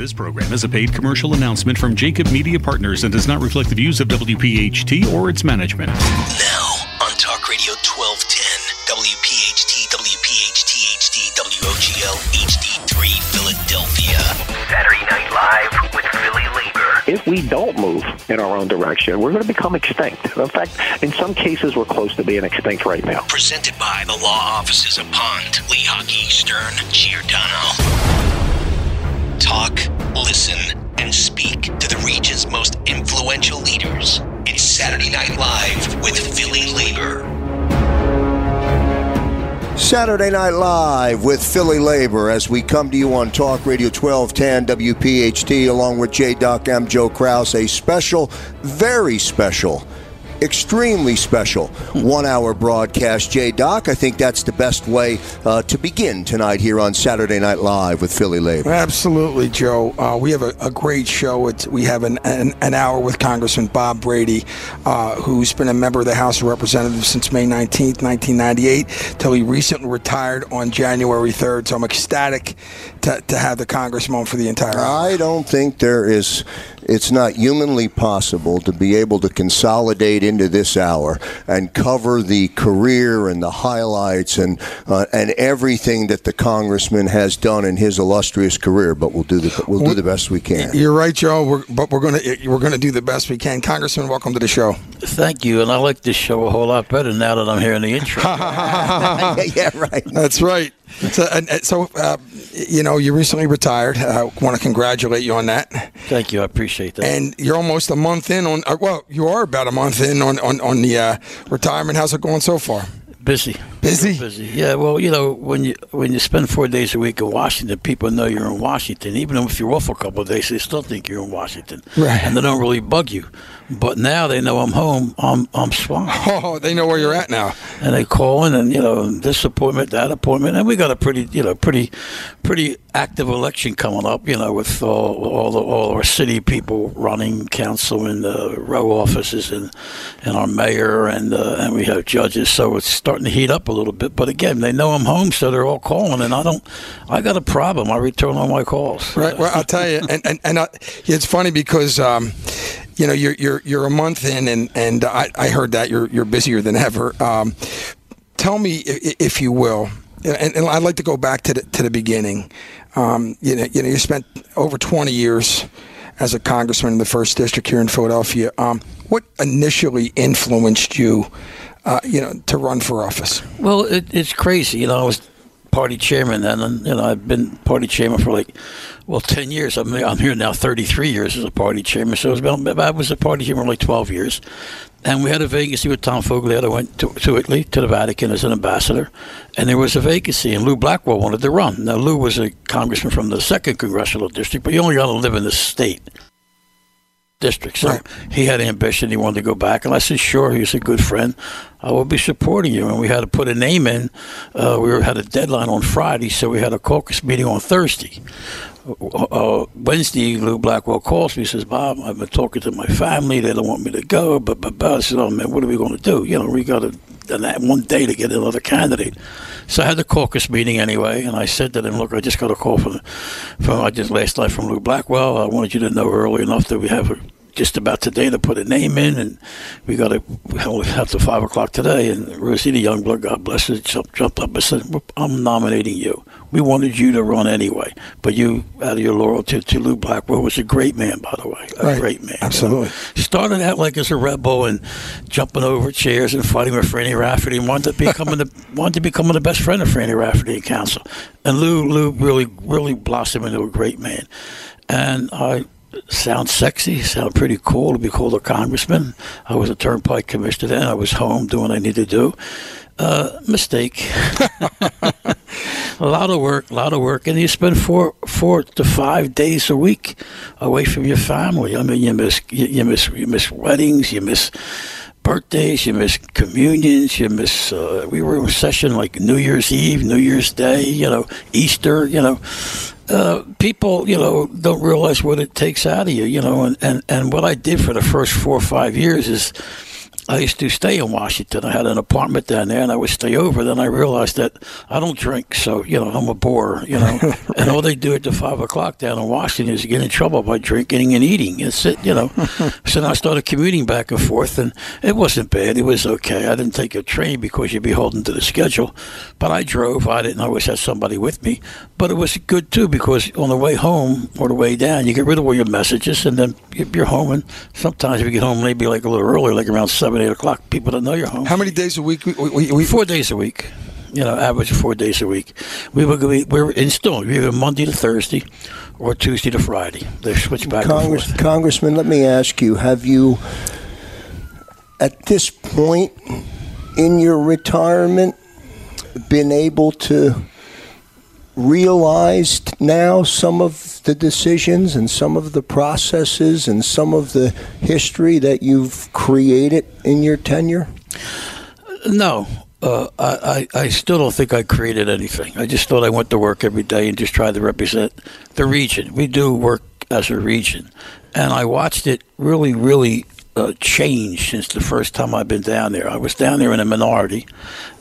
This program is a paid commercial announcement from JAKIB Media Partners and does not reflect the views of WPHT or its management. Now on Talk Radio 1210, WPHT, WPHT, HD, WOGL, HD3, Philadelphia. Saturday Night Live with Philly Labor. If we don't move in our own direction, we're going to become extinct. In fact, in some cases, we're close to being extinct right now. Presented by the law offices of Pond, Lehocky, Stern, Giordano. Talk, listen, and speak to the region's most influential leaders. It's Saturday Night Live with Philly Labor. Saturday Night Live with Philly Labor as we come to you on Talk Radio 1210 WPHT along with J Doc M. Joe Kraus. A special, very special, extremely special one hour broadcast. J Doc, I think that's the best way uh, to begin tonight here on Saturday Night Live with Philly Labor. Absolutely, Joe. Uh, we have a, a great show. It's, we have an, an, an hour with Congressman Bob Brady, uh, who's been a member of the House of Representatives since May 19th, 1998, till he recently retired on January 3rd. So I'm ecstatic to, to have the congressman for the entire hour. I don't think there is, it's not humanly possible to be able to consolidate into this hour and cover the career and the highlights and uh, and everything that the congressman has done in his illustrious career. But we'll do the we'll do the best we can. You're right, Joe. We're, but we're gonna we're gonna do the best we can. Congressman, welcome to the show. Thank you, and I like this show a whole lot better now that I'm hearing the intro. yeah, yeah, right. That's right. So, and so uh, you know, you recently retired. I want to congratulate you on that. Thank you, I appreciate that. And you're almost a month in on. Uh, well, you are about a month in on on, on the uh, retirement. How's it going so far? busy, Busy. busy. Yeah, well, you know, when you when you spend four days a week in Washington, people know you're in Washington. Even if you're off a couple of days, they still think you're in Washington, Right. And they don't really bug you. But now they know I'm home. I'm I'm swamped. Oh, they know where you're at now. and they call in and you know this appointment that appointment and we got a pretty you know pretty pretty active election coming up you know with all all, the, all our city people running council and uh, row offices and and our mayor and uh, and we have judges so it's starting to heat up a little bit but again they know I'm home so they're all calling and I don't I got a problem I return all my calls Right. Well, I'll tell you, and and, and uh, it's funny because. Um, you know, you're you're you're a month in, and and I, I heard that you're you're busier than ever. Um, tell me, i- if you will, and, and I'd like to go back to the to the beginning. Um, you know, you know, you spent over 20 years as a congressman in the first district here in Philadelphia. Um, what initially influenced you, uh, you know, to run for office? Well, it, it's crazy. You know, I was party chairman then, and you know, I've been party chairman for like, well, ten years. I'm I'm here now, thirty three years as a party chairman. So it's been I was a party chairman for like twelve years, and we had a vacancy with Tom Foglietta. I went to, to Italy to the Vatican as an ambassador, and there was a vacancy, and Lou Blackwell wanted to run. Now Lou was a congressman from the second congressional district, but you only got to live in the state district. So Right. he had ambition. He wanted to go back. And I said, sure. he's a good friend. I will be supporting you. And we had to put a name in. Uh, we were, had a deadline on Friday, so we had a caucus meeting on Thursday. Uh, Wednesday, Lou Blackwell calls me. He says, Bob, I've been talking to my family. They don't want me to go. But, but, but I said, oh, man, what are we going to do? You know, we got to and that one day to get another candidate. So I had the caucus meeting anyway, and I said to them, "Look, I just got a call from, from I just last night from Lou Blackwell. I wanted you to know early enough that we have a, just about today to put a name in, and we got to hell have to five o'clock today." And Rosita Youngblood, God bless her, jumped, jumped up and said, "I'm nominating you. We wanted you to run anyway, but you, out of your loyalty to Lou Blackwell, was a great man, by the way, a Right. great man. you know. Absolutely. Started out like as a rebel and jumping over chairs and fighting with Franny Rafferty and wanted to become the wanted to become the best friend of Franny Rafferty in council. And Lou Lou really really blossomed into a great man. And I sound sexy, sound pretty cool to be called a congressman. I was a turnpike commissioner then. I was home doing what I needed to do. Uh, mistake. a lot of work, a lot of work, and you spend four, four to five days a week away from your family. I mean, you miss, you, you miss, you miss weddings, you miss birthdays, you miss communions, you miss. Uh, we were in session like New Year's Eve, New Year's Day, you know, Easter, you know. Uh, people, you know, don't realize what it takes out of you, you know, and, and, and what I did for the first four or five years is I used to stay in Washington. I had an apartment down there, and I would stay over. Then I realized that I don't drink, so you know I'm a bore. You know, and all they do at the five o'clock down in Washington is get in trouble by drinking and eating. It's it, you know. so I started commuting back and forth, and it wasn't bad. It was okay. I didn't take a train because you'd be holding to the schedule, but I drove. I didn't always have somebody with me, but it was good too because on the way home or the way down, you get rid of all your messages, and then you're home. And sometimes if you get home maybe like a little early, like around seven, eight o'clock, people don't know you're home. How many days a week? We, we, we, four days a week. You know, average four days a week. We were we we're installed. We have Monday to Thursday, or Tuesday to Friday. They switch back Congress, and forth. Congressman, let me ask you: Have you, at this point in your retirement, been able to realized now some of the decisions and some of the processes and some of the history that you've created in your tenure? No. Uh, I, I, I still don't think I created anything. I just thought I went to work every day and just tried to represent the region. We do work as a region. And I watched it really, really uh, changed since the first time I've been down there. I was down there in a minority,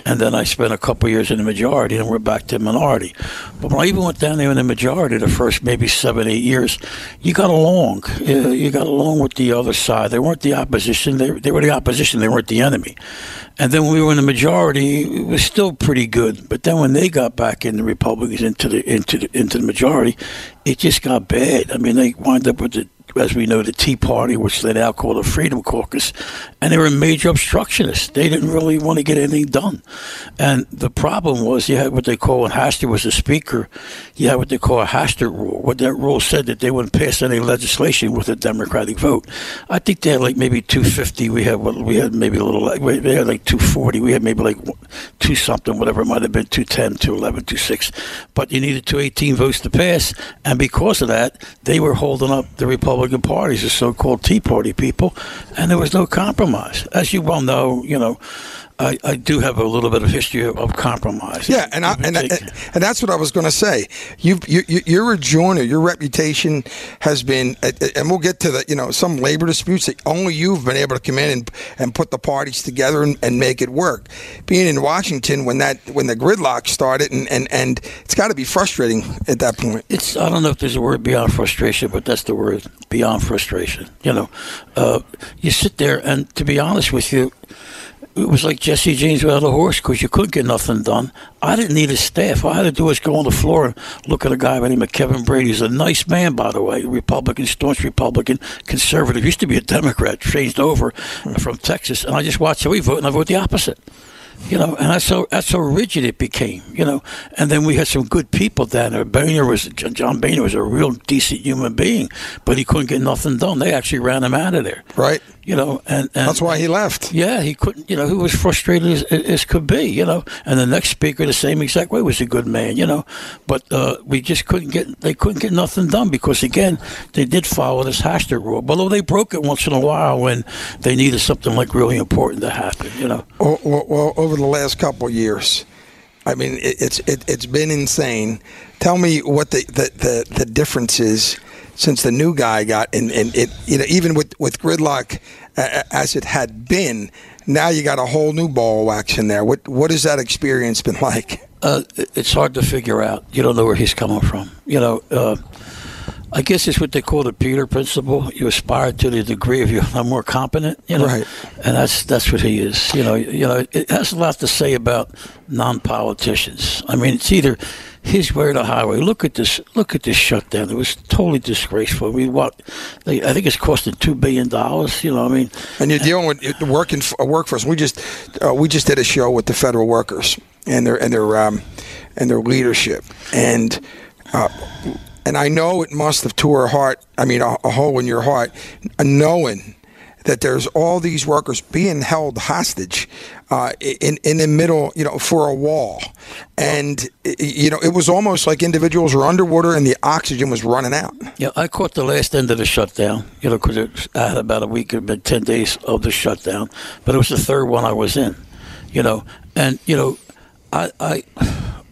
and then I spent a couple years in the majority, and we're back to minority. But when I even went down there in the majority, the first maybe seven, eight years, you got along. Uh, you got along with the other side. They weren't the opposition. They, they were the opposition. They weren't the enemy. And then when we were in the majority, it was still pretty good. But then when they got back in the Republicans into the into the into the majority, it just got bad. I mean, they wind up with the as we know, the Tea Party, which they now call the Freedom Caucus, and they were major obstructionists. They didn't really want to get anything done. And the problem was you had what they call, when Hastert was the speaker, you had what they call a Hastert rule. What that rule said that they wouldn't pass any legislation with a Democratic vote. I think they had like maybe 250. We had we had maybe a little, like, they had like 240. We had maybe like two something, whatever it might have been, 210, 211, 26. But you needed 218 votes to pass. And because of that, they were holding up the Republican parties, the so-called Tea Party people, and there was no compromise. As you well know, you know, I, I do have a little bit of history of compromise. Yeah, and I, and, and, and that's what I was going to say. You you you're a joiner. Your reputation has been, and we'll get to the you know some labor disputes that only you've been able to come in and, and put the parties together and, and make it work. Being in Washington when that when the gridlock started, and and, and it's got to be frustrating at that point. It's I don't know if there's a word beyond frustration, but that's the word beyond frustration. You know, uh, you sit there, and to be honest with you it was like Jesse James without a horse because you couldn't get nothing done. I didn't need a staff. All I had to do was go on the floor and look at a guy by the name of Kevin Brady. He's a nice man, by the way, Republican, staunch Republican, conservative. Used to be a Democrat, changed over from Texas, and I just watched how he voted, and I vote the opposite you know, and that's so that's so rigid it became, you know. And then we had some good people down there. Boehner was John Boehner was a real decent human being, but he couldn't get nothing done. They actually ran him out of there, right? You know, and, and that's why he left. Yeah, he couldn't. You know, he was frustrated as, as could be. You know, and the next speaker, the same exact way, was a good man. You know, but uh, we just couldn't get they couldn't get nothing done because again they did follow this Hastert rule, although they broke it once in a while when they needed something like really important to happen. You know. Well, well, over the last couple of years. I mean, it, it's it, has been insane. Tell me what the, the, the, the, difference is since the new guy got in, in it. You know, even with with gridlock uh, as it had been, now you got a whole new ball wax in there. What what has that experience been like? Uh, it's hard to figure out. You don't know where he's coming from. You know. Uh, I guess it's what they call the Peter principle. You aspire to the degree of you're more competent, you know, right. and that's that's what he is. You know, you know, it has a lot to say about non-politicians. I mean, it's either his way or the highway. Look at this. Look at this shutdown. It was totally disgraceful. I mean, what? They, I think it's costing two billion dollars. You know, I mean, and you're dealing with the working workforce. We just uh, we just did a show with the federal workers and their and their um, and their leadership and. Uh, and I know it must have tore a heart, I mean, a, a hole in your heart, knowing that there's all these workers being held hostage uh, in in the middle, you know, for a wall, and you know, it was almost like individuals were underwater and the oxygen was running out. Yeah, I caught the last end of the shutdown, you know, because I had about a week, about ten days of the shutdown, but it was the third one I was in, you know, and you know, I I.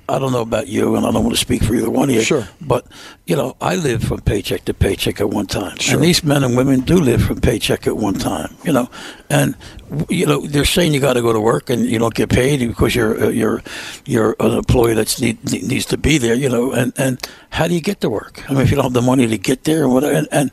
I don't know about you, and I don't want to speak for either one of you. Sure. But, you know, I lived from paycheck to paycheck at one time. Sure. And these men and women do live from paycheck at one time, you know. And you know, they're saying you got to go to work and you don't get paid because you're uh, you're you're an employee that need, needs to be there. You know, and and how do you get to work? I mean, if you don't have the money to get there and whatever, and, and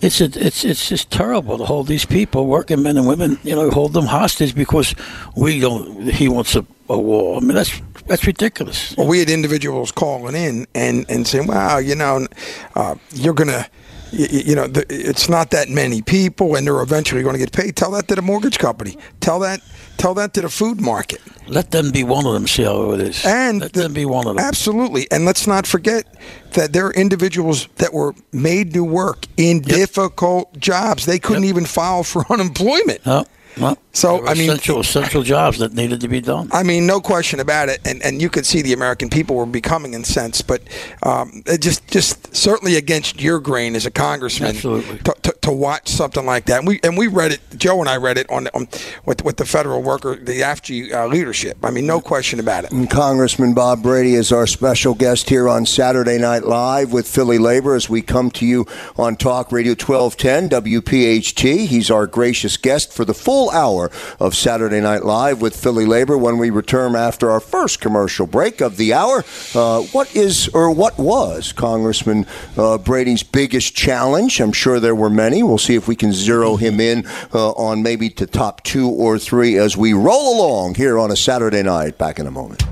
it's a, it's it's just terrible to hold these people, working men and women, you know, hold them hostage because we don't. He wants a, a wall. I mean, that's that's ridiculous. Well, we had individuals calling in and and saying, "Wow, you know, uh, you're gonna." You, you know, the, it's not that many people, and they're eventually going to get paid. Tell that to the mortgage company. Tell that, tell that to the food market. Let them be one of them. See how it is. And let the- them be one of them. Absolutely. And let's not forget that there are individuals that were made to work in difficult jobs. They couldn't Yep. even file for unemployment. So, There were I mean- essential essential jobs that needed to be done. I mean, no question about it, and and you could see the American people were becoming incensed, but um, it just just certainly against your grain as a congressman Absolutely. To, to, to watch something like that. And we and we read it. Joe and I read it on, on with with the federal worker, the AFG uh, leadership. I mean, no question about it. And Congressman Bob Brady is our special guest here on Saturday Night Live with Philly Labor as we come to you on Talk Radio 1210 WPHT. He's our gracious guest for the full hour of Saturday Night Live with Philly Labor when we return after our first commercial break of the hour. Uh, what is or what was Congressman uh, Brady's biggest challenge? I'm sure there were many. We'll see if we can zero him in uh, on maybe to top two or three as we roll along here on a Saturday night. Back in a moment.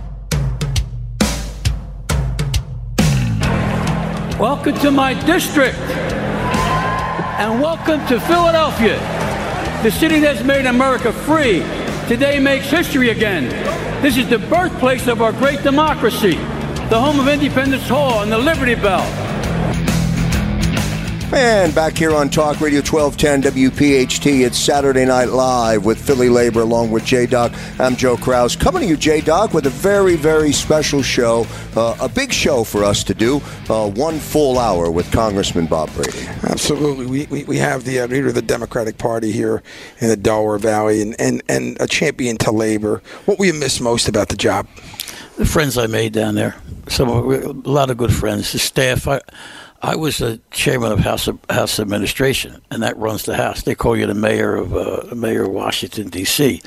Welcome to my district. And welcome to Philadelphia, the city that's made America free. Today makes history again. This is the birthplace of our great democracy, the home of Independence Hall and the Liberty Bell. And back here on Talk Radio 1210 WPHT, it's Saturday Night Live with Philly Labor along with J Doc. I'm Joe Kraus. Coming to you, J Doc, with a very, very special show, uh, a big show for us to do. Uh, one full hour with Congressman Bob Brady. Absolutely. We, we, we have the uh, leader of the Democratic Party here in the Delaware Valley and, and, and a champion to labor. What will you miss most about the job? the friends I made down there. Some a lot of good friends. The staff. I, I was the chairman of House of, House Administration, and that runs the House. They call you the mayor of uh, mayor of Washington D.C.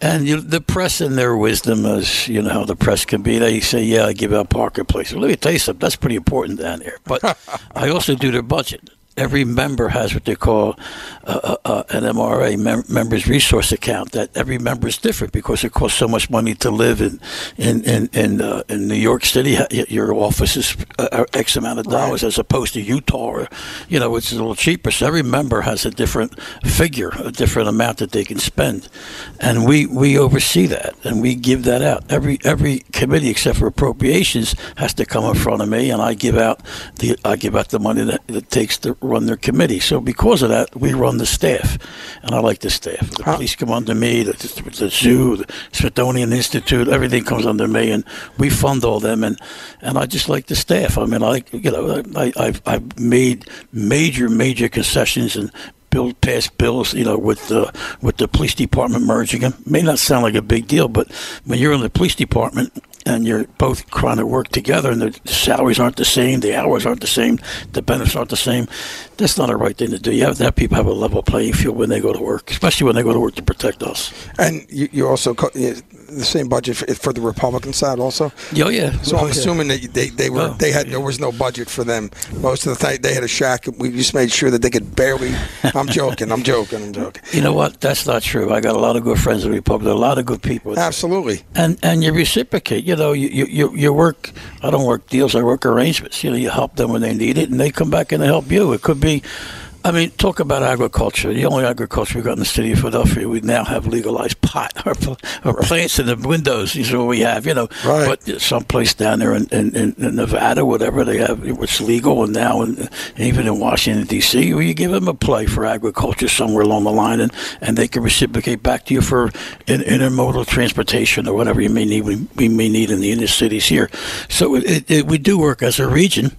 And you, the press, in their wisdom, as you know how the press can be, they say, "Yeah, I give out Parker Place." Well, let me tell you something. That's pretty important down there. But I also do their budget. Every member has what they call uh, uh, an MRA, mem- members resource account. That every member is different because it costs so much money to live in in in in, uh, in New York City. Your office is uh, uh, X amount of dollars, as opposed to Utah, or, you know, it's a little cheaper. So every member has a different figure, a different amount that they can spend, and we we oversee that and we give that out. Every every committee except for appropriations has to come in front of me, and I give out the I give out the money that it takes to run their committee. So because of that, we run the staff, and I like the staff. The police come under me, the, the zoo, the Smithsonian Institute, everything comes under me, and we fund all them. And and I just like the staff. I mean, I you know I I've, I've made major major concessions and bill passed bills, you know, with the with the police department merging them. May not sound like a big deal, but when you're in the police department and you're both trying to work together, and the salaries aren't the same, the hours aren't the same, the benefits aren't the same, that's not a right thing to do. You have to have people have a level playing field when they go to work, especially when they go to work to protect us. And you, you also the same budget for, for the Republican side also. Oh yeah. So Oh, I'm yeah. assuming that they, they were Oh. they had there was no budget for them. Most of the time they had a shack. We just made sure that they could barely. I'm joking. I'm joking. I'm joking. You know what? That's not true. I got a lot of good friends in the Republic. A lot of good people. Absolutely. and and you reciprocate. You know, you you you work. I don't work deals. I work arrangements. You know, you help them when they need it, and they come back and they help you. It could be. I mean, talk about agriculture. The only agriculture we've got in the city of Philadelphia, we now have legalized pot. Our plants in the windows, these are what we have, you know. Right. But someplace down there in, in, in Nevada, whatever, they have it's legal. And now, in, even in Washington, D.C., where you give them a play for agriculture somewhere along the line, and, and they can reciprocate back to you for in, intermodal transportation or whatever you may need, we, we may need in the inner cities here. So it, it, we do work as a region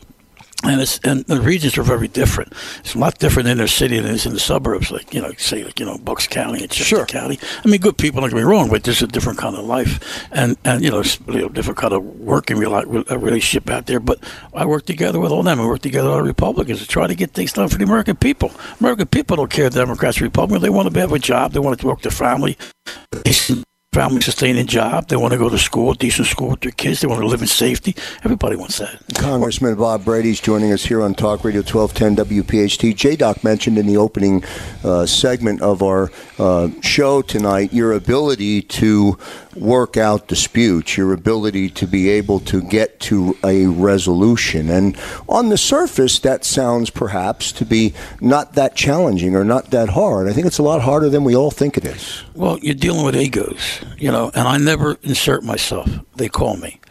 and it's and the regions are very different. It's a lot different in their city than it is in the suburbs, like you know, say like you know Bucks County and Chester Sure. County. I mean, good people. Don't get me wrong, but there's a different kind of life, and and you know, it's a different kind of working a uh, relationship out there. But I work together with all them. I work together with all the Republicans to try to get things done for the American people. American people don't care Democrats, or Republicans. They want to have a job. They want to work their family. Family sustaining job. They want to go to school, decent school with their kids. They want to live in safety. Everybody wants that. Congressman Bob Brady's joining us here on Talk Radio 1210 WPHT. J Doc mentioned in the opening uh, segment of our uh, show tonight your ability to work out disputes, your ability to be able to get to a resolution. And on the surface, that sounds perhaps to be not that challenging or not that hard. I think it's a lot harder than we all think it is. Well, you're dealing with egos, you know, and I never insert myself. They call me.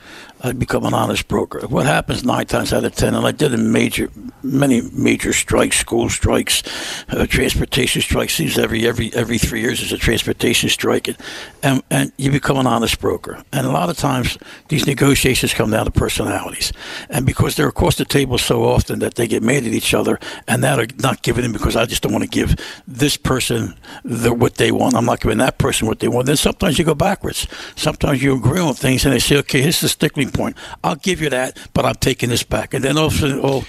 I become an honest broker. What happens nine times out of ten, and I did in major, many major strikes, school strikes, uh, transportation strikes. Seems every every every three years there's a transportation strike, and, and and you become an honest broker. And a lot of times these negotiations come down to personalities, and because they're across the table so often that they get mad at each other, and that are not giving them because I just don't want to give this person the what they want. I'm not giving that person what they want. Then sometimes you go backwards. Sometimes you agree on things, and they say, okay, here's the sticking point. I'll give you that, but I'm taking this back. And then all of a sudden, all,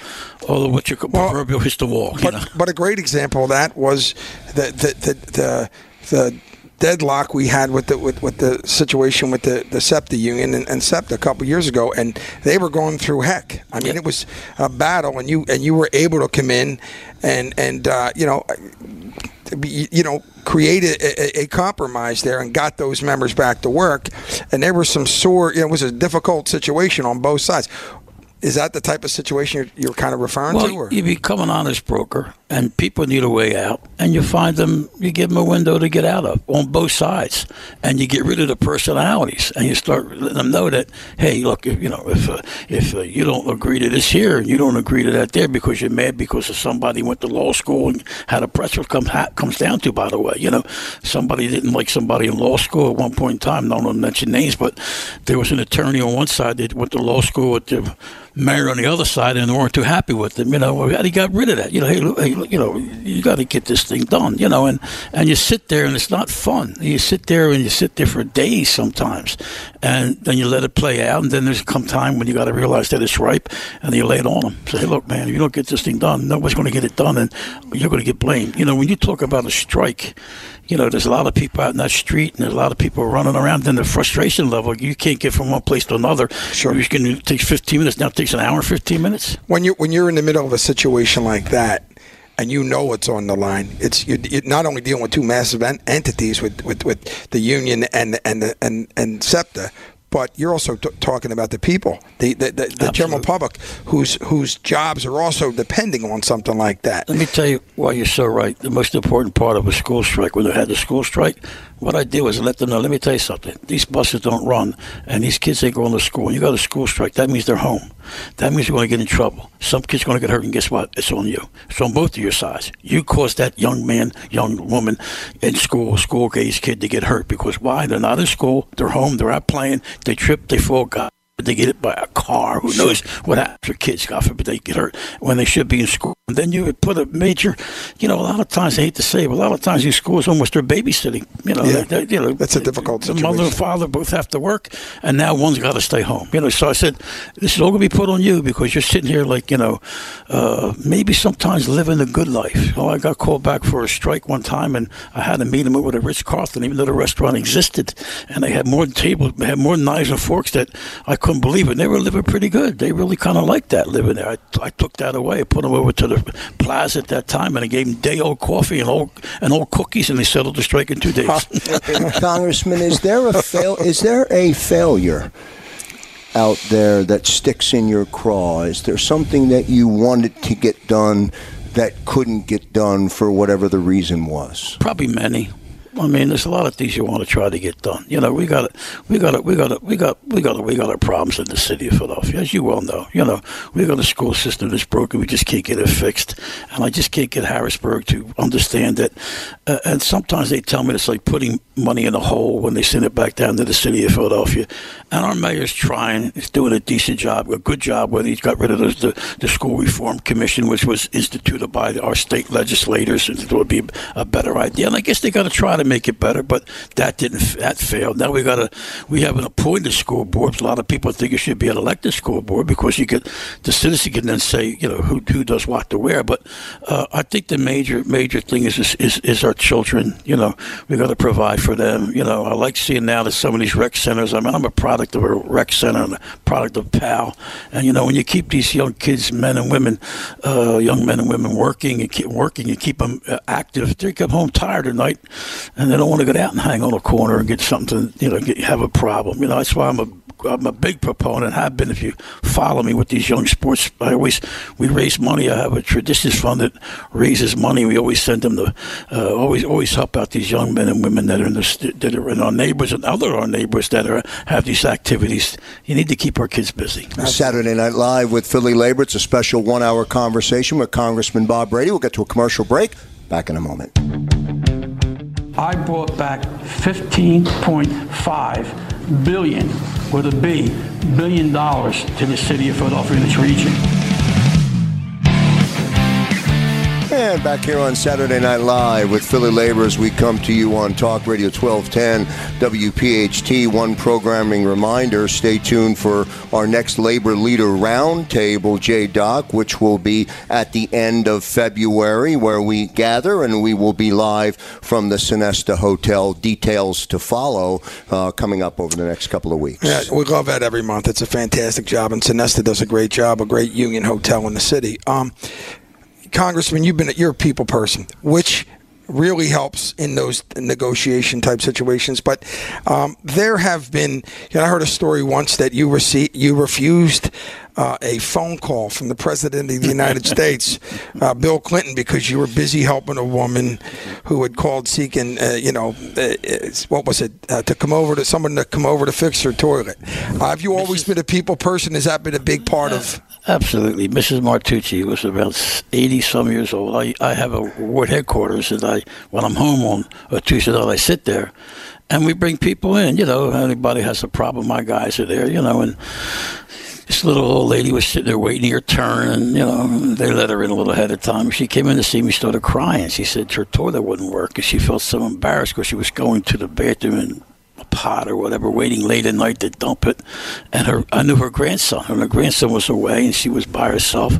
all of what you call Well, proverbial hits the wall. You But know? but a great example of that was the the the the, the deadlock we had with the with, with the situation with the, the SEPTA union and, and SEPTA a couple years ago, and they were going through heck. I mean, Yeah. it was a battle, and you and you were able to come in and and uh, you know. You know, created a, a, a compromise there and got those members back to work, and there was some sore. You know, it was a difficult situation on both sides. Is that the type of situation you're, you're kind of referring to? Or? Well, you become an honest broker, and people need a way out, and you find them, you give them a window to get out of on both sides, and you get rid of the personalities, and you start letting them know that, hey, look, if, you know, if uh, if uh, you don't agree to this here, and you don't agree to that there, because you're mad because of somebody went to law school and had a press release comes ha- comes down to, by the way, you know, somebody didn't like somebody in law school at one point in time. Don't want to mention names, but there was an attorney on one side that went to law school with the mayor on the other side and they weren't too happy with him. You know, he got rid of that. You know, hey, look, hey look, you know, you got to get this thing done. You know, and and you sit there and it's not fun. You sit there and you sit there for days sometimes, and then you let it play out. And then there's come time when you got to realize that it's ripe, and you lay it on them. Say, hey, look, man, if you don't get this thing done, nobody's going to get it done, and you're going to get blamed. You know, when you talk about a strike. You know, there's a lot of people out in that street, and there's a lot of people running around. Then the frustration level, you can't get from one place to another. Sure. You can, it takes 15 minutes. Now it takes an hour 15 minutes. when you when you're in the middle of a situation like that and you know what's on the line it's you're, you're not only dealing with two massive en- entities with, with, with the union and and the, and and SEPTA but you're also t- talking about the people the the, the, the general public whose whose jobs are also depending on something like that Let me tell you why you're so right. The most important part of a school strike, when they had the school strike, what I did was let them know, let me tell you something. These buses don't run, and these kids ain't going to school. When you go to school strike, that means they're home. That means you're going to get in trouble. Some kid's going to get hurt, and guess what? It's on you. It's on both of your sides. You caused that young man, young woman in school, school age kid to get hurt because why? They're not in school. They're home. They're out playing. They trip. They fall. God they get hit by a car. Who knows what happens to kids? God forbid they get hurt when they should be in school. And then you would put a major, you know, a lot of times I hate to say, it, but a lot of times these schools almost their babysitting. You know, Yeah. they- they- you know, That's a difficult The mother and father both have to work, and now one's got to stay home. You know, so I said, this is all going to be put on you because you're sitting here like, you know, uh, maybe sometimes living a good life. Oh, I got called back for a strike one time, and I had a meeting with a Ritz Carlton, even though the restaurant existed, and they had more tables, they had more knives and forks that I couldn't believe it. They were living pretty good. They really kind of liked that living there. I, I took that away, I put them over to the plaza at that time, and I gave them day old coffee and old and old cookies, and they settled the strike in two days. Congressman, is there a fail? Is there a failure out there that sticks in your craw? Is there something that you wanted to get done that couldn't get done for whatever the reason was? Probably many. I mean, there's a lot of things you want to try to get done. You know, we got it. We got it. We got it. We got we got we got our problems in the city of Philadelphia, as you well know. You know, we got a school system that's broken. We just can't get it fixed, and I just can't get Harrisburg to understand that. Uh, and sometimes they tell me it's like putting money in a hole when they send it back down to the city of Philadelphia. And our mayor's trying. He's doing a decent job, a good job. Whether he's got rid of the, the, the school reform commission, which was instituted by our state legislators, and it would be a better idea. And I guess they got to try to make it better, but that didn't that failed. Now we got to we have an appointed school board. A lot of people think it should be an elected school board because you could the citizen can then say you know who who does what to where. But uh, I think the major major thing is, is is, is our children. You know we got to provide for them. You know I like seeing now that some of these rec centers. I mean I'm a product of a rec center and a product of PAL, and you know when you keep these young kids, men and women, uh, young men and women working and keep working, you keep them uh, active. They come home tired at night and they don't want to get out and hang on a corner and get something, you know, get, have a problem. You know, that's why I'm a I'm a big proponent. I've been if you follow me with these young sports. I always we raise money. I have a traditions fund that raises money. We always send them to uh, always always help out these young men and women that are in the that are in our neighbors and other our neighbors that are have these activities. You need to keep our kids busy. Saturday Night Live with Philly Labor. It's a special one-hour conversation with Congressman Bob Brady. We'll get to a commercial break. Back in a moment. I brought back 15.5 billion with a B billion dollars to the city of Philadelphia and its region. And back here on Saturday Night Live with Philly Laborers, we come to you on Talk Radio 1210 WPHT. One programming reminder stay tuned for our next Labor Leader Roundtable, J Doc, which will be at the end of February, where we gather and we will be live from the Sonesta Hotel. Details to follow uh, coming up over the next couple of weeks. Yeah, we love that every month. It's a fantastic job, and Sonesta does a great job, a great union hotel in the city. Um, Congressman, you've been you're a people person, which really helps in those negotiation type situations. But um, there have been, I heard a story once that you received, you refused uh, a phone call from the president of the United States, uh, Bill Clinton, because you were busy helping a woman who had called seeking, uh, you know, uh, what was it, uh, to come over to someone to come over to fix her toilet. Uh, have you always been a people person? Has that been a big part of? Absolutely. Mrs. Martucci was about 80 some years old. I, I have a ward headquarters, and I when I'm home on a Tuesday night, I sit there and we bring people in. You know, anybody has a problem, my guys are there, you know, and this little old lady was sitting there waiting her turn, and you know they let her in a little ahead of time. She came in to see me, started crying. She said her toilet wouldn't work, and she felt so embarrassed because she was going to the bathroom and pot or whatever, waiting late at night to dump it. And her, I knew her grandson, and her grandson was away, and she was by herself.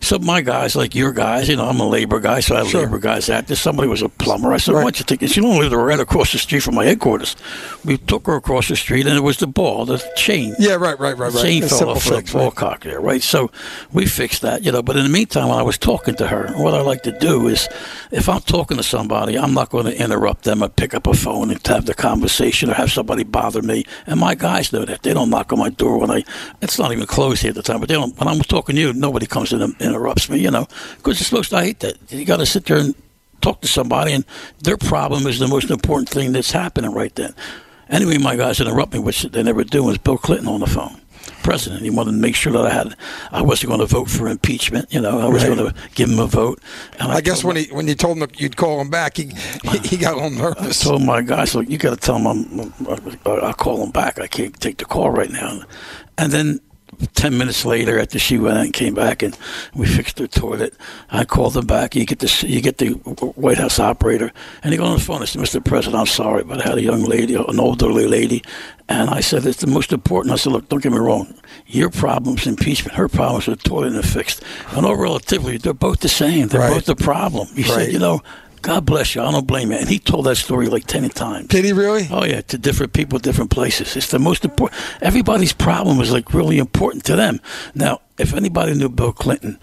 So my guys, like your guys, you know, I'm a labor guy, so I have Sure. labor guys out there. Somebody was a plumber. I said, "Why don't you take?" it?" She only lived right across the street from my headquarters. We took her across the street, and it was the ball, the chain. Yeah, right, right, right, right. Chain fell off the fix, right. cock there, right? So we fixed that, you know. But in the meantime, when I was talking to her, what I like to do is, if I'm talking to somebody, I'm not going to interrupt them or pick up a phone and have the conversation or have somebody bother me. And my guys know that they don't knock on my door when I. It's not even closed here at the time, but they don't. When I'm talking to you, nobody comes in and interrupts me, you know, because it's supposed to. I hate that. You got to sit there and talk to somebody, and their problem is the most important thing that's happening right then. Anyway, my guys interrupt me, which they never do, was Bill Clinton on the phone. President. He wanted to make sure that I had, I wasn't going to vote for impeachment. You know, I was Right. going to give him a vote. And I guess when my- he when you told him you'd call him back, he he, he got a little I nervous. told my guys, look, you got to tell him I'm, I'll call him back. I can't take the call right now. And then 10 minutes later, after she went out and came back and we fixed her toilet, I called him back. You get the, you get the White House operator, and he goes on the phone. I said, Mr. President, I'm sorry, but I had a young lady, an elderly lady, and I said, it's the most important. I said, look, don't get me wrong. Your problem's impeachment. Her problem's the toilet and fixed. And all relatively, they're both the same. They're Right. both the problem. He Right. said, you know, God bless you. I don't blame you. And he told that story like 10 times. Did he really? Oh yeah, to different people, different places. It's the most important. Everybody's problem is like really important to them. Now, if anybody knew Bill Clinton,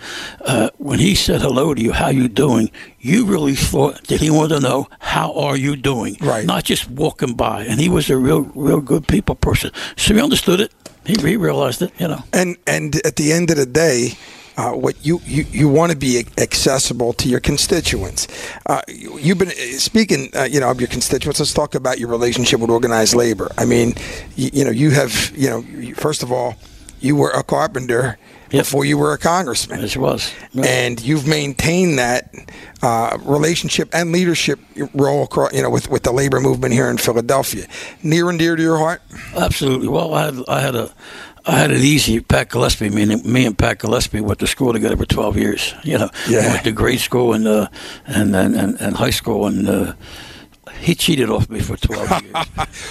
uh, when he said hello to you, how you doing? You really thought that he wanted to know how are you doing, Right. Not just walking by. And he was a real, real good people person. So he understood it. He, he realized it. You know. And and at the end of the day, uh, what you, you, you want to be accessible to your constituents. Uh, you've been speaking, uh, you know, of your constituents. Let's talk about your relationship with organized labor. I mean, you, you know, you have, you know, first of all, you were a carpenter yep. before you were a congressman. Yes, it was. Yep. And you've maintained that uh, relationship and leadership role across, you know, with, with the labor movement here in Philadelphia. Near and dear to your heart? Absolutely. Well, I had, I had a. I had it easy. Pat Gillespie, me and, me and Pat Gillespie went to school together for 12 years. You know, yeah. we went to grade school and uh, and, and, and, and high school and uh, he cheated off me for 12 years.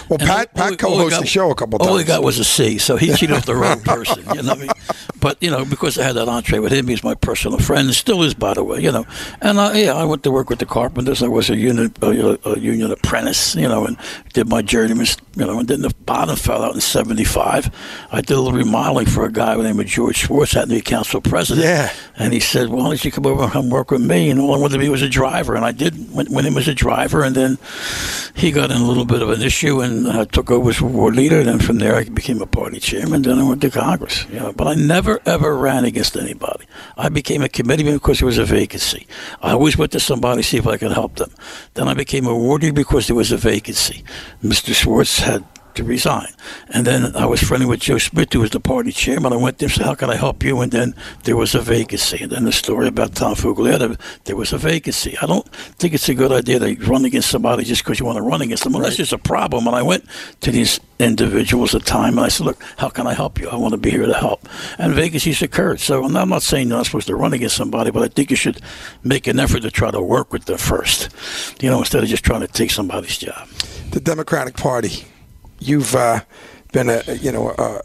well, Pat, Pat co-hosted the show a couple times. All he got was a C, so he cheated off the wrong person. You know what I mean? But, you know, because I had that entree with him, he's my personal friend, and still is, by the way, you know. And, I, yeah, I went to work with the carpenters. I was a union, a, a union apprentice, you know, and did my journeyman, you know, and then the bottom fell out in 75. I did a little remodeling for a guy by the name of George Schwartz, had to be council president. Yeah. And he said, well, why don't you come over and come work with me? And all I wanted to be was a driver. And I did, went, went in as a driver, and then he got in a little bit of an issue and uh, took over as ward leader. And then from there, I became a party chairman. Then I went to Congress. You know, but I never ever ran against anybody. I became a committee committeeman because there was a vacancy. I always went to somebody to see if I could help them. Then I became a ward leader because there was a vacancy. Mr. Schwartz had to resign. And then I was friendly with Joe Smith, who was the party chairman. I went there and said, How can I help you? And then there was a vacancy. And then the story about Tom Foglietta, there was a vacancy. I don't think it's a good idea to run against somebody just because you want to run against them, unless right. there's a problem. And I went to these individuals at the time and I said, Look, how can I help you? I want to be here to help. And vacancies occurred. So I'm not saying you're not supposed to run against somebody, but I think you should make an effort to try to work with them first, you know, instead of just trying to take somebody's job. The Democratic Party you've uh, been a you know a,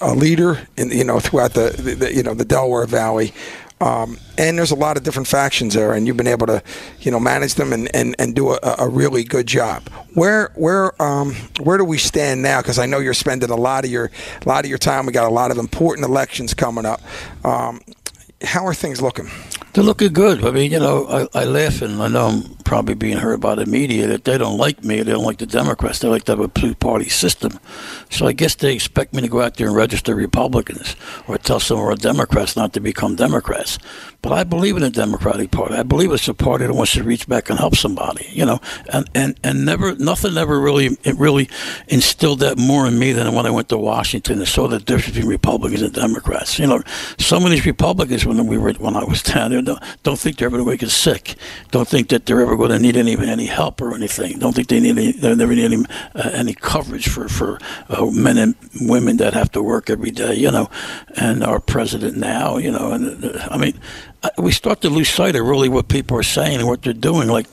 a, leader in you know throughout the, the, you know the Delaware Valley. Um, and there's a lot of different factions there, and you've been able to, you know, manage them and, and, and do a, a really good job. Where where um, where do we stand now? Because I know you're spending a lot of your a lot of your time. We got a lot of important elections coming up. Um, how are things looking? They're looking good. I mean, you know, I, I laugh and I know I'm probably being heard by the media that they don't like me. They don't like the Democrats. They like to have a two-party system. So I guess they expect me to go out there and register Republicans or tell some of our Democrats not to become Democrats. But I believe in the Democratic Party. I believe it's a party that wants to reach back and help somebody. You know, and and, and never nothing ever really it really instilled that more in me than when I went to Washington and saw the difference between Republicans and Democrats. You know, some of these Republicans when we were when I was down there don't, don't think they're ever going to get sick. Don't think that they're ever going to need any any help or anything. Don't think they need any they never need any uh, any coverage for for uh, men and women that have to work every day. You know, and our president now, you know, and uh, I mean, we start to lose sight of really what people are saying and what they're doing. Like,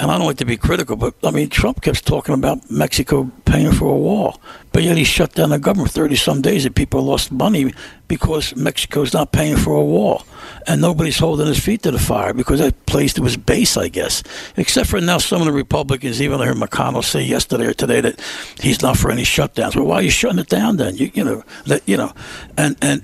and I don't like to be critical, but I mean, Trump keeps talking about Mexico paying for a wall, but yet he shut down the government thirty some days, and people lost money because Mexico's not paying for a wall, and nobody's holding his feet to the fire because that place was base, I guess. Except for now, some of the Republicans, even I heard McConnell say yesterday or today that he's not for any shutdowns. Well, why are you shutting it down then? You, you know, that, you know, and and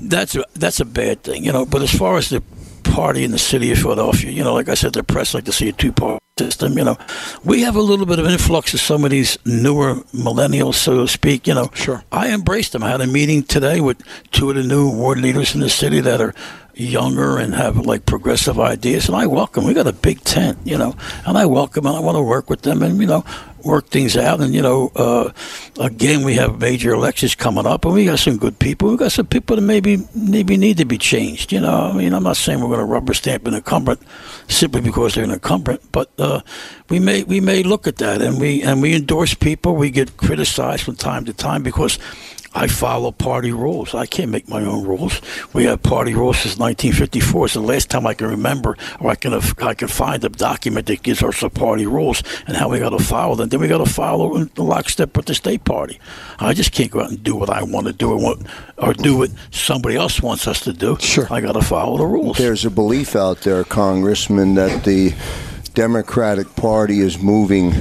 that's a, that's a bad thing, you know. But as far as the party in the city of Philadelphia. You know, like I said, the press like to see a two party system. You know, we have a little bit of influx of some of these newer millennials, so to speak. You know, sure. I embraced them. I had a meeting today with two of the new ward leaders in the city that are younger and have like progressive ideas, and I welcome. We got a big tent, you know, and I welcome and I want to work with them, and you know, work things out. And you know, uh, again, we have major elections coming up, and we got some good people. We got some people that maybe maybe need to be changed. You know, I mean, I'm not saying we're going to rubber stamp an incumbent simply because they're an incumbent, but uh, we may we may look at that, and we and we endorse people. We get criticized from time to time because I follow party rules. I can't make my own rules. We have party rules since 1954. It's the last time I can remember, or I can I can find a document that gives us the party rules and how we got to follow them. Then we got to follow the lockstep with the state party. I just can't go out and do what I want to do or, what, or do what somebody else wants us to do. Sure, I got to follow the rules. There's a belief out there, Congressman, that the Democratic Party is moving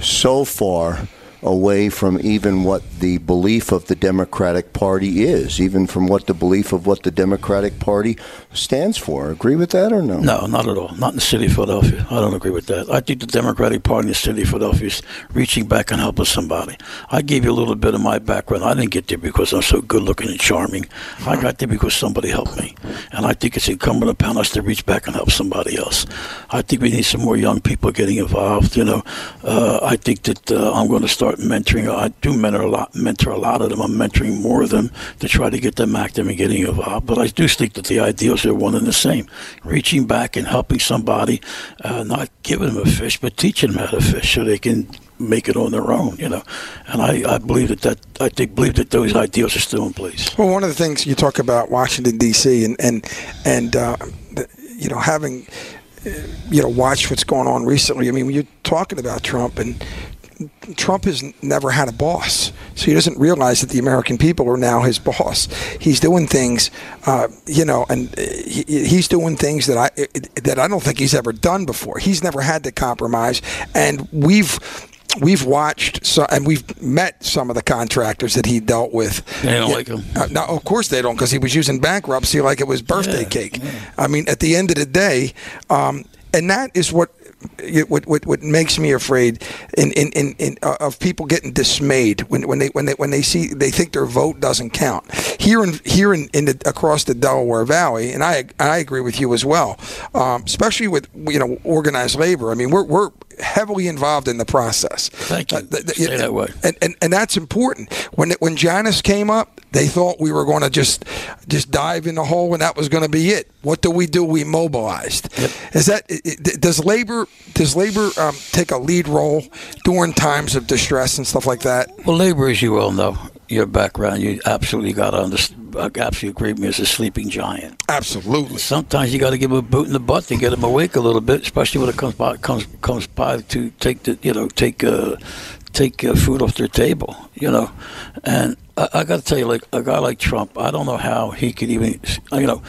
so far away from even what the belief of the Democratic Party is, even from what the belief of what the Democratic Party stands for. Agree with that or no? No, not at all. Not in the city of Philadelphia. I don't agree with that. I think the Democratic Party in the city of Philadelphia is reaching back and helping somebody. I gave you a little bit of my background. I didn't get there because I'm so good looking and charming. I got there because somebody helped me. And I think it's incumbent upon us to reach back and help somebody else. I think we need some more young people getting involved. You know, uh, I think that uh, I'm going to start mentoring. I do mentor a lot, mentor a lot of them. I'm mentoring more of them to try to get them active and getting involved. But I do think that the ideals are one and the same: reaching back and helping somebody, uh, not giving them a fish, but teaching them how to fish so they can make it on their own, you know. And I, I believe that, that I think believe that those ideals are still in place. Well, one of the things you talk about Washington D.C. and and and uh, you know having uh, you know watched what's going on recently. I mean, when you're talking about Trump and Trump has never had a boss, so he doesn't realize that the American people are now his boss. He's doing things, uh, you know, and he, he's doing things that I that I don't think he's ever done before. He's never had to compromise, and we've we've watched so, and we've met some of the contractors that he dealt with. They don't yeah, like him. Uh, no, of course they don't, because he was using bankruptcy like it was birthday Yeah, cake. yeah. I mean, at the end of the day, um, and that is what. What, what, what makes me afraid in, in, in, in, uh, of people getting dismayed when, when they when they when they see they think their vote doesn't count. Here in here in, in the, across the Delaware Valley and I I agree with you as well um, especially with you know organized labor. I mean we're we're heavily involved in the process Thank you. Uh, th- th- Say that way. and, and and that's important. When when Janus came up, they thought we were going to just just dive in the hole and that was going to be it. What do we do? We mobilized. Is that does labor does labor um, take a lead role during times of distress and stuff like that? Well, labor, as you well know, your background, you absolutely got to understand. I absolutely agree with me as a sleeping giant. Absolutely. Sometimes you got to give them a boot in the butt to get them awake a little bit, especially when it comes by comes comes by to take the you know take uh, take uh, food off their table, you know. And I, I got to tell you, like a guy like Trump, I don't know how he could even, you know.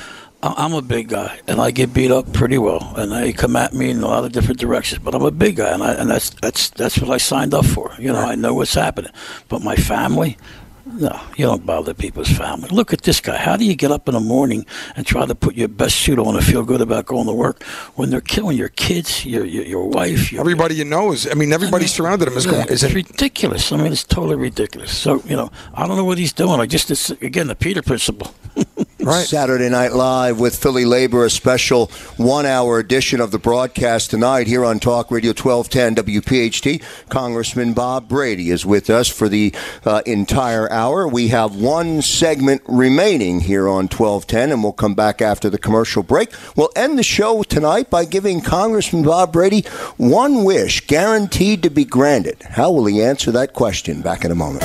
I'm a big guy, and I get beat up pretty well, and they come at me in a lot of different directions. But I'm a big guy, and I, and that's that's that's what I signed up for. You know, I know what's happening. But my family, no, you don't bother people's family. Look at this guy. How do you get up in the morning and try to put your best suit on and feel good about going to work when they're killing your kids, your your, your wife, your, Everybody you know is. I mean, everybody surrounded him is yeah, going. Is it's it, ridiculous. I mean, it's totally ridiculous. So you know, I don't know what he's doing. I just it's, again the Peter principle. right? Saturday Night Live with Philly Labor, a special one hour edition of the broadcast tonight here on Talk Radio 1210 WPHT. Congressman Bob Brady is with us for the uh, entire hour. We have one segment remaining here on 1210, and we'll come back after the commercial break. We'll end the show tonight by giving Congressman Bob Brady one wish guaranteed to be granted. How will he answer that question? Back in a moment.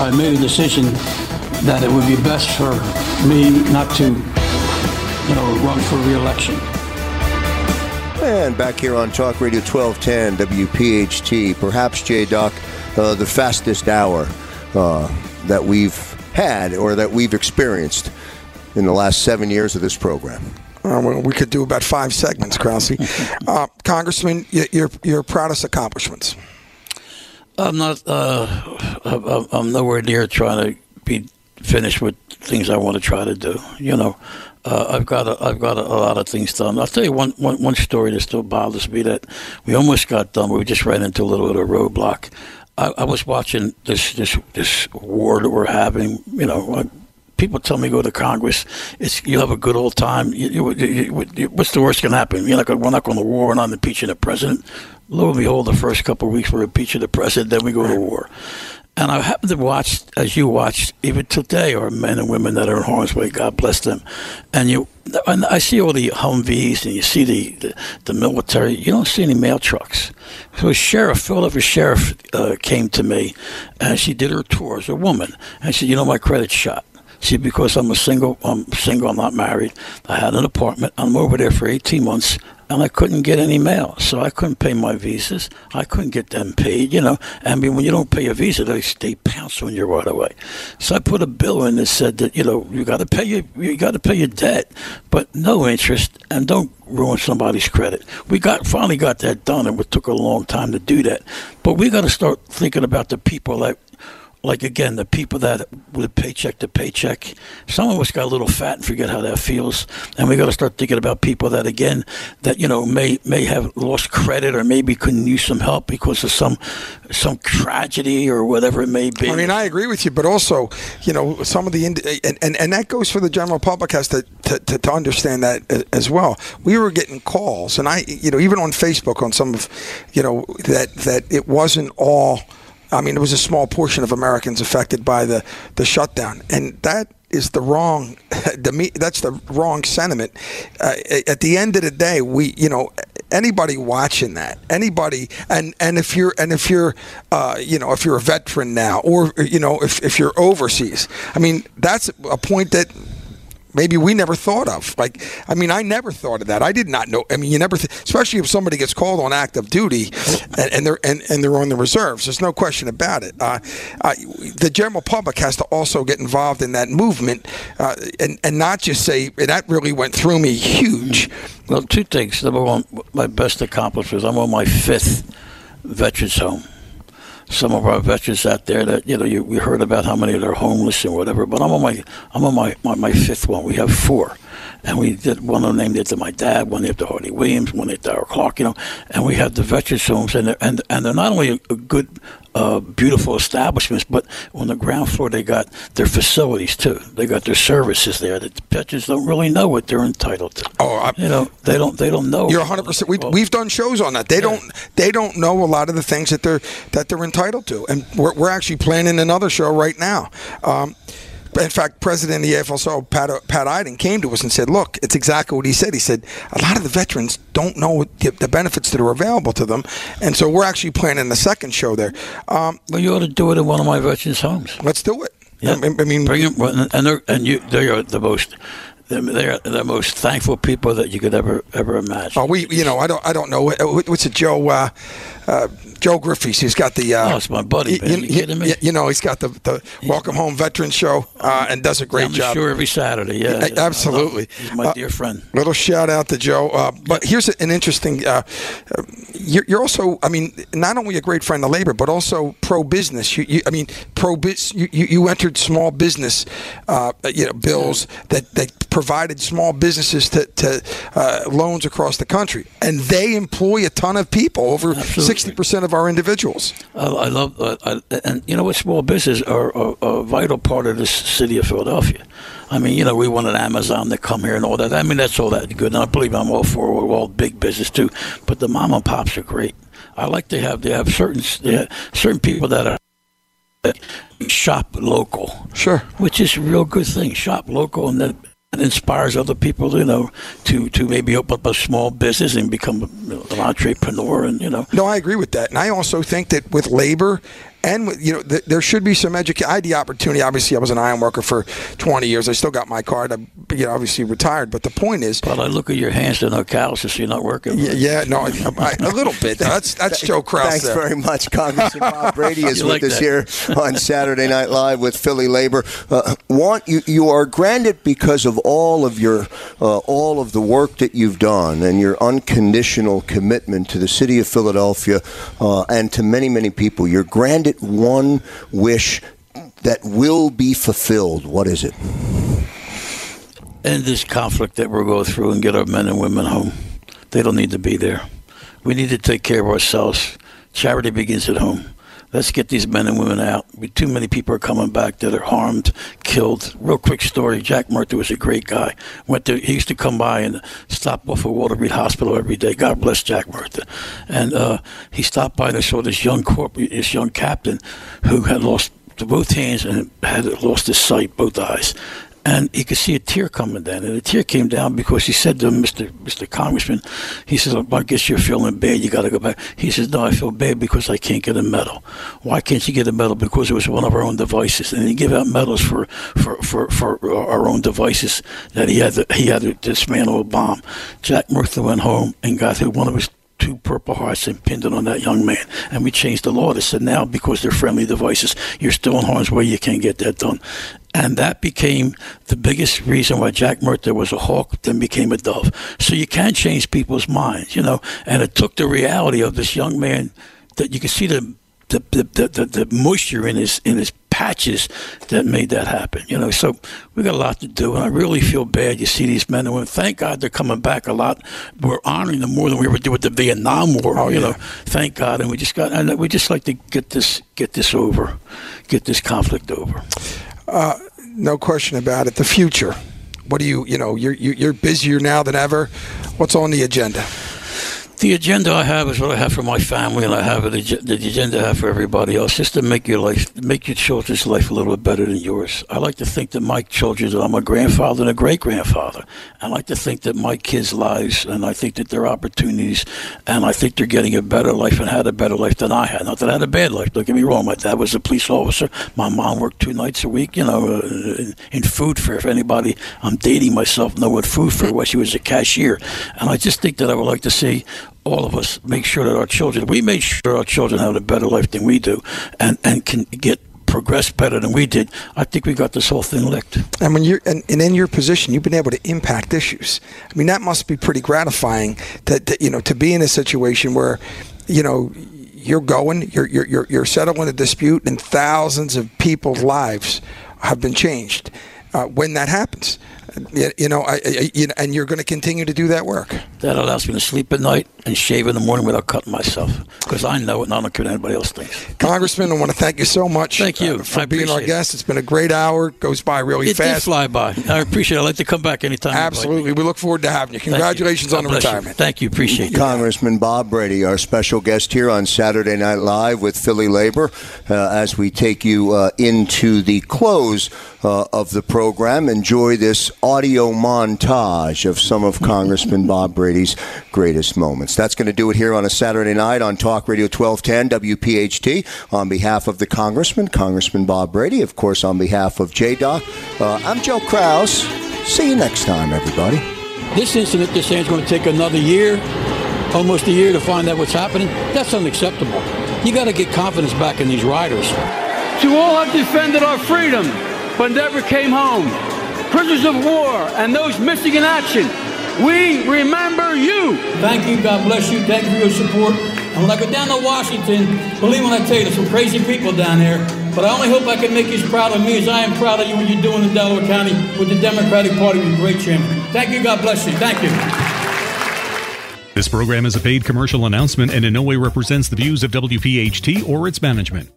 I made a decision that it would be best for me not to, you know, run for reelection. And back here on Talk Radio 1210 WPHT, perhaps J Doc, uh, the fastest hour uh, that we've had or that we've experienced in the last seven years of this program. Uh, well, we could do about five segments, Kraus. uh, Congressman, your your proudest accomplishments. I'm not. Uh, I'm- I'm nowhere near trying to be finished with things I want to try to do. You know, uh, I've got a, I've got a, a lot of things done. I'll tell you one, one one story that still bothers me that we almost got done. but We just ran into a little bit of a roadblock. I, I was watching this this this war that we're having. You know. I, People tell me go to Congress. It's you'll have a good old time. You, you, you, you- what's the worst can happen? You're not gonna, we're not going to war. We're not impeaching the president. Lo and behold, the first couple of weeks we're impeaching the president. Then we go to war. And I happen to watch, as you watched, even today, are men and women that are in harm's way. God bless them. And you, and I see all the Humvees, and you see the, the, the military. You don't see any mail trucks. So a sheriff, Philadelphia sheriff, uh, came to me, and she did her tour as a woman, and she said, "You know, my credit's shot." See, because I'm a single, I'm single, I'm not married. I had an apartment. I'm over there for 18 months. And I couldn't get any mail, so I couldn't pay my visas. I couldn't get them paid, you know. I mean, when you don't pay a visa, they they pounce on you right away. So I put a bill in that said that you know you got to pay your you got to pay your debt, but no interest, and don't ruin somebody's credit. We got finally got that done, and it took a long time to do that. But we got to start thinking about the people that like again, the people that live paycheck to paycheck, some of us got a little fat and forget how that feels, and we got to start thinking about people that again, that you know may may have lost credit or maybe couldn't use some help because of some some tragedy or whatever it may be. I mean, I agree with you, but also, you know, some of the and and, and that goes for the general public has to, to, to, to understand that as well. We were getting calls, and I, you know, even on Facebook on some of, you know, that that it wasn't all I mean, it was a small portion of Americans affected by the, the shutdown, and that is the wrong. That's the wrong sentiment. Uh, at the end of the day, we, you know, anybody watching that, anybody, and and if you're and if you're, uh, you know, if you're a veteran now, or you know, if if you're overseas, I mean, that's a point that maybe we never thought of. Like, I mean, I never thought of that. I did not know. I mean, you never, th- especially if somebody gets called on active duty and, and they're and, and, they're on the reserves. There's no question about it. Uh, the general public has to also get involved in that movement uh, and and not just say that really went through me huge. Well, two things. Number one, my best accomplishments. I'm on my fifth veterans home some of our veterans out there that you know you, we heard about how many of them are homeless and whatever. But I'm on my I'm on my, my, my fifth one. We have four, and we did one of them named after my dad, one after Hardy Williams, one after Clark. You know, and we have the veterans homes, and they're, and and they're not only a good uh, beautiful establishments, but on the ground floor they got their facilities too. They got their services there that the veterans don't really know what they're entitled to. Oh, I, you know they don't they don't know. You're 100. percent We've we've done shows on that. They yeah. don't they don't know a lot of the things that they're that they're entitled to, and we're we're actually planning another show right now. Um, in fact, President of the AFL-CIO, Pat, Pat Eiding, came to us and said, look, it's exactly what he said. He said, a lot of the veterans don't know the benefits that are available to them. And so we're actually planning the second show there. Um, well, you ought to do it in one of my veterans' homes. Let's do it. Yeah. I, I mean, Bring them, and, they're, and you, they're the most they're the most thankful people that you could ever ever imagine. Oh, we you know I don't I don't know what's it Joe uh, uh, Joe Griffiths. He's got the. Uh, oh, it's my buddy. You, you me? You know, he's got the, the Welcome Home Veteran Show uh, and does a great I'm job. Sure, every Saturday. Yeah, yeah absolutely. He's my uh, dear friend. Little shout out to Joe. Uh, but here's an interesting. Uh, you're, you're, also, I mean, not only a great friend of labor, but also pro business. You, you I mean, pro business. You, you, entered small business, you know, bills that that provided small businesses to, to loans across the country, and they employ a ton of people. Over sixty percent of our individuals. Uh, I love, uh, I, and you know what? Small business are, are, a vital part of this city of Philadelphia. I mean, you know, we wanted Amazon to come here and all that. I mean, that's all that good. And I believe I'm all for all big business too. But the mom and pops are great. I like to have they have certain have certain people that are that shop local. Sure. Which is a real good thing. Shop local and then it inspires other people, you know, to, to maybe open up a small business and become an entrepreneur, and you know. No, I agree with that, and I also think that with labor and you know th- there should be some education. I had the opportunity. Obviously, I was an iron worker for 20 years. I still got my card. I, you know, obviously retired. But the point is, well, I look at your hands; they're no calluses. So you're not working. Yeah, yeah no, I, I, a little bit. That's that's Joe Kraus. Thanks there. very much, Congressman Bob Brady is with like us here on Saturday Night Live with Philly Labor. Uh, want you you are granted because of all of your uh, all of the work that you've done and your unconditional commitment to the city of Philadelphia uh, and to many many people. You're granted one wish that will be fulfilled, what is it? End this conflict that we're going through and get our men and women home. They don't need to be there. We need to take care of ourselves. Charity begins at home. Let's get these men and women out. Too many people are coming back that are harmed, killed. Real quick story: Jack Murtha was a great guy. Went to he used to come by and stop off at Walter Reed Hospital every day. God bless Jack Murtha. And uh, he stopped by and I saw this young corp, this young captain, who had lost both hands and had lost his sight, both eyes and he could see a tear coming down. And the tear came down because he said to Mr. Mr. Congressman, he says, I guess you're feeling bad. You got to go back. He says, no, I feel bad because I can't get a medal. Why can't you get a medal? Because it was one of our own devices. And he give out medals for, for, for, for our own devices that he had to, he had to dismantle a bomb. Jack Murtha went home and got one of his two Purple Hearts and pinned it on that young man. And we changed the law to say now, because they're friendly devices, you're still in harm's way, you can't get that done. And that became the biggest reason why Jack Murtha was a hawk, then became a dove. So you can't change people's minds, you know. And it took the reality of this young man that you could see the the, the, the, the moisture in his in his patches that made that happen. You know, so we got a lot to do, and I really feel bad. You see these men and women. Thank God they're coming back a lot. We're honoring them more than we ever did with the Vietnam War. Oh, you yeah. know, thank God, and we just got and we just like to get this get this over, get this conflict over. Uh, no question about it. The future. What do you you know? You're you're busier now than ever. What's on the agenda? The agenda I have is what I have for my family, and I have the, agenda I have for everybody else, just to make your life, make your children's life a little bit better than yours. I like to think that my children, I'm a grandfather and a great grandfather. I like to think that my kids' lives, and I think that their opportunities, and I think they're getting a better life and had a better life than I had. Not that I had a bad life. Don't get me wrong. My dad was a police officer. My mom worked two nights a week. You know, uh, in food fair. If anybody, I'm dating myself, know what food fair was. She was a cashier, and I just think that I would like to see all of us make sure that our children, we make sure our children have a better life than we do and, and can get progress better than we did, I think we got this whole thing licked. And when you're and, and, in your position, you've been able to impact issues. I mean, that must be pretty gratifying. That, that you know to be in a situation where, you know, you're going, you're you're you're, settling a dispute, and thousands of people's lives have been changed. Uh, when that happens, you know, I, I, you know, and you're going to continue to do that work. That allows me to sleep at night and shave in the morning without cutting myself because I know it and I don't care what anybody else thinks. Congressman, I want to thank you so much. Thank you uh, for being our guest. It. has been a great hour. It goes by really it fast. It fly by. I appreciate it. I'd like to come back anytime. Absolutely. We look forward to having you. Congratulations you. on the retirement. You. Thank you. Appreciate it. Congressman Bob Brady, our special guest here on Saturday Night Live with Philly Labor, uh, as we take you uh, into the close uh, of the program. Enjoy this audio montage of some of Congressman Bob Brady's greatest moments. That's going to do it here on a Saturday night on Talk Radio 1210 WPHT. On behalf of the Congressman, Congressman Bob Brady, of course, on behalf of JDoc, uh, I'm Joe Kraus. See you next time, everybody. This incident, they're saying, is going to take another year, almost a year to find out what's happening. That's unacceptable. You got to get confidence back in these riders. To all have defended our freedom but never came home. Prisoners of war and those missing in action, we remember you. Thank you. God bless you. Thank you for your support. And when I go down to Washington, believe when I tell you, there's some crazy people down there. But I only hope I can make you as proud of me as I am proud of you when you're doing in Delaware County with the Democratic Party with great chairman. Thank you. God bless you. Thank you. This program is a paid commercial announcement and in no way represents the views of WPHT or its management.